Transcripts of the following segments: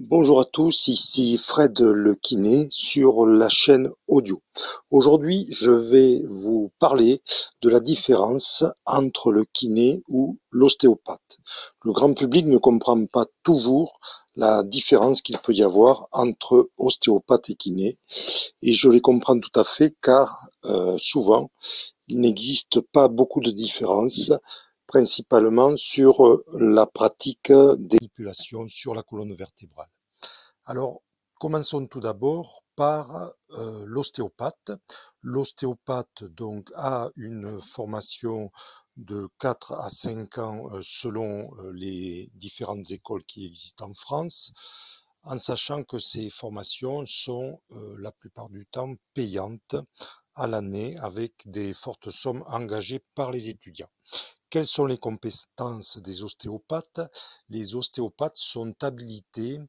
Bonjour à tous, ici Fred le kiné sur la chaîne audio. Aujourd'hui, je vais vous parler de la différence entre le kiné ou l'ostéopathe. Le grand public ne comprend pas toujours la différence qu'il peut y avoir entre ostéopathe et kiné et je les comprends tout à fait car euh, souvent il n'existe pas beaucoup de différences principalement sur euh, la pratique des manipulations sur la colonne vertébrale. Alors, commençons tout d'abord par euh, l'ostéopathe. L'ostéopathe donc a une formation de 4 à 5 ans euh, selon les différentes écoles qui existent en France, en sachant que ces formations sont la plupart du temps payantes à l'année avec des fortes sommes engagées par les étudiants. Quelles sont les compétences des ostéopathes? Les ostéopathes sont habilités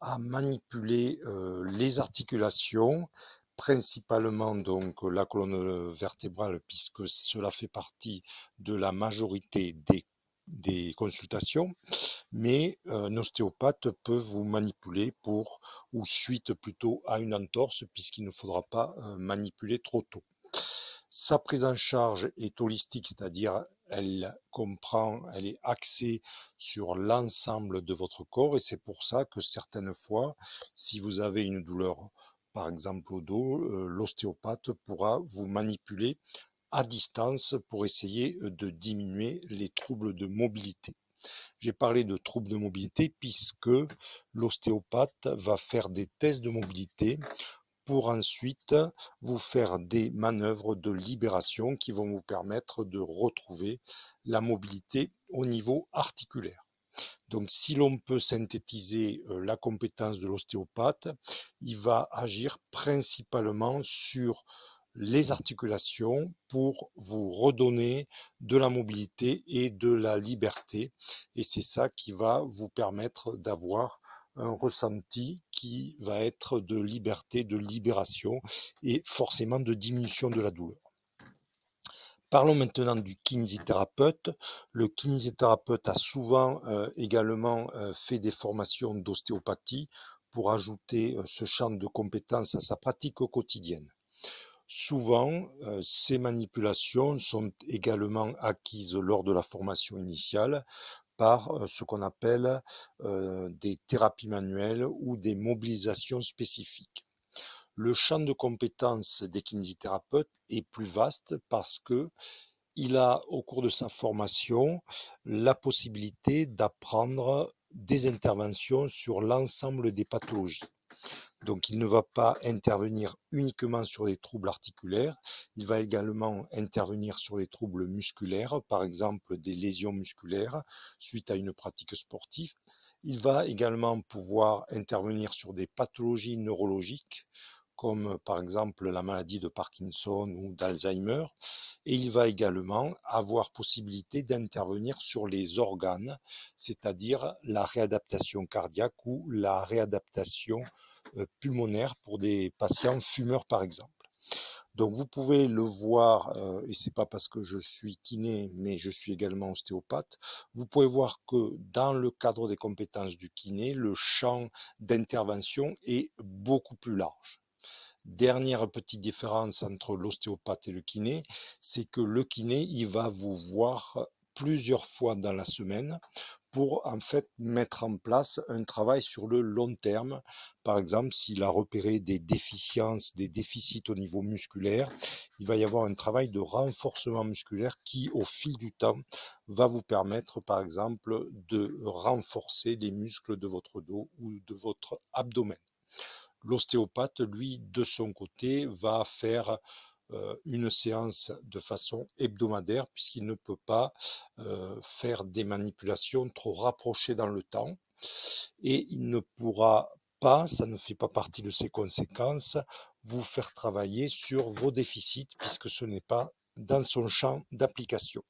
à manipuler euh, les articulations, principalement donc la colonne vertébrale, puisque cela fait partie de la majorité des, des consultations, mais euh, un ostéopathe peut vous manipuler pour, ou suite plutôt à une entorse, puisqu'il ne faudra pas euh, manipuler trop tôt. Sa prise en charge est holistique, c'est-à-dire elle comprend, elle est axée sur l'ensemble de votre corps et c'est pour ça que certaines fois, si vous avez une douleur, par exemple au dos, euh, l'ostéopathe pourra vous manipuler à distance pour essayer de diminuer les troubles de mobilité. J'ai parlé de troubles de mobilité puisque l'ostéopathe va faire des tests de mobilité pour ensuite vous faire des manœuvres de libération qui vont vous permettre de retrouver la mobilité au niveau articulaire. Donc si l'on peut synthétiser euh, la compétence de l'ostéopathe, il va agir principalement sur les articulations pour vous redonner de la mobilité et de la liberté. Et c'est ça qui va vous permettre d'avoir un ressenti qui va être de liberté, de libération et forcément de diminution de la douleur. Parlons maintenant du kinésithérapeute. Le kinésithérapeute a souvent euh, également euh, fait des formations d'ostéopathie pour ajouter euh, ce champ de compétences à sa pratique quotidienne. Souvent, ces manipulations sont également acquises lors de la formation initiale par ce qu'on appelle des thérapies manuelles ou des mobilisations spécifiques. Le champ de compétences des kinésithérapeutes est plus vaste parce que il a, au cours de sa formation, la possibilité d'apprendre des interventions sur l'ensemble des pathologies. Donc il ne va pas intervenir uniquement sur les troubles articulaires, il va également intervenir sur les troubles musculaires, par exemple des lésions musculaires suite à une pratique sportive. Il va également pouvoir intervenir sur des pathologies neurologiques, comme par exemple la maladie de Parkinson ou d'Alzheimer. Et il va également avoir possibilité d'intervenir sur les organes, c'est-à-dire la réadaptation cardiaque ou la réadaptation pulmonaire pour des patients fumeurs par exemple. Donc vous pouvez le voir, euh, et c'est pas parce que je suis kiné, mais je suis également ostéopathe, vous pouvez voir que dans le cadre des compétences du kiné, le champ d'intervention est beaucoup plus large. Dernière petite différence entre l'ostéopathe et le kiné, c'est que le kiné, il va vous voir plusieurs fois dans la semaine pour en fait mettre en place un travail sur le long terme. Par exemple, s'il a repéré des déficiences, des déficits au niveau musculaire, il va y avoir un travail de renforcement musculaire qui, au fil du temps, va vous permettre, par exemple, de renforcer les muscles de votre dos ou de votre abdomen. L'ostéopathe, lui, de son côté, va faire une séance de façon hebdomadaire puisqu'il ne peut pas euh, faire des manipulations trop rapprochées dans le temps et il ne pourra pas, ça ne fait pas partie de ses conséquences, vous faire travailler sur vos déficits puisque ce n'est pas dans son champ d'application.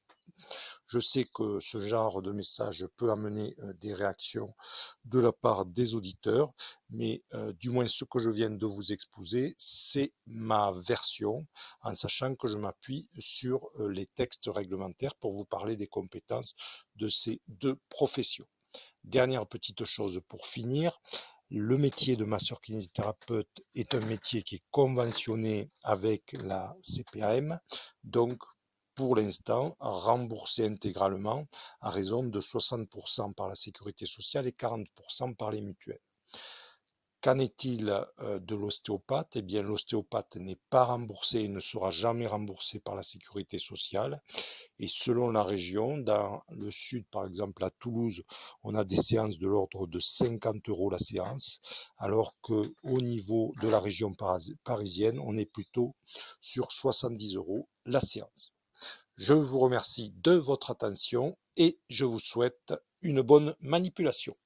Je sais que ce genre de message peut amener euh, des réactions de la part des auditeurs, mais euh, du moins ce que je viens de vous exposer, c'est ma version, en sachant que je m'appuie sur euh, les textes réglementaires pour vous parler des compétences de ces deux professions. Dernière petite chose pour finir, Le métier de masseur-kinésithérapeute est un métier qui est conventionné avec la CPAM, donc pour l'instant remboursé intégralement à raison de 60% par la sécurité sociale et 40% par les mutuelles. Qu'en est-il euh, de l'ostéopathe? Eh bien, l'ostéopathe n'est pas remboursé et ne sera jamais remboursé par la sécurité sociale. Et selon la région, dans le sud, par exemple à Toulouse, on a des séances de l'ordre de 50 euros la séance, alors qu'au niveau de la région parisienne, on est plutôt sur 70 euros la séance. Je vous remercie de votre attention et je vous souhaite une bonne manipulation.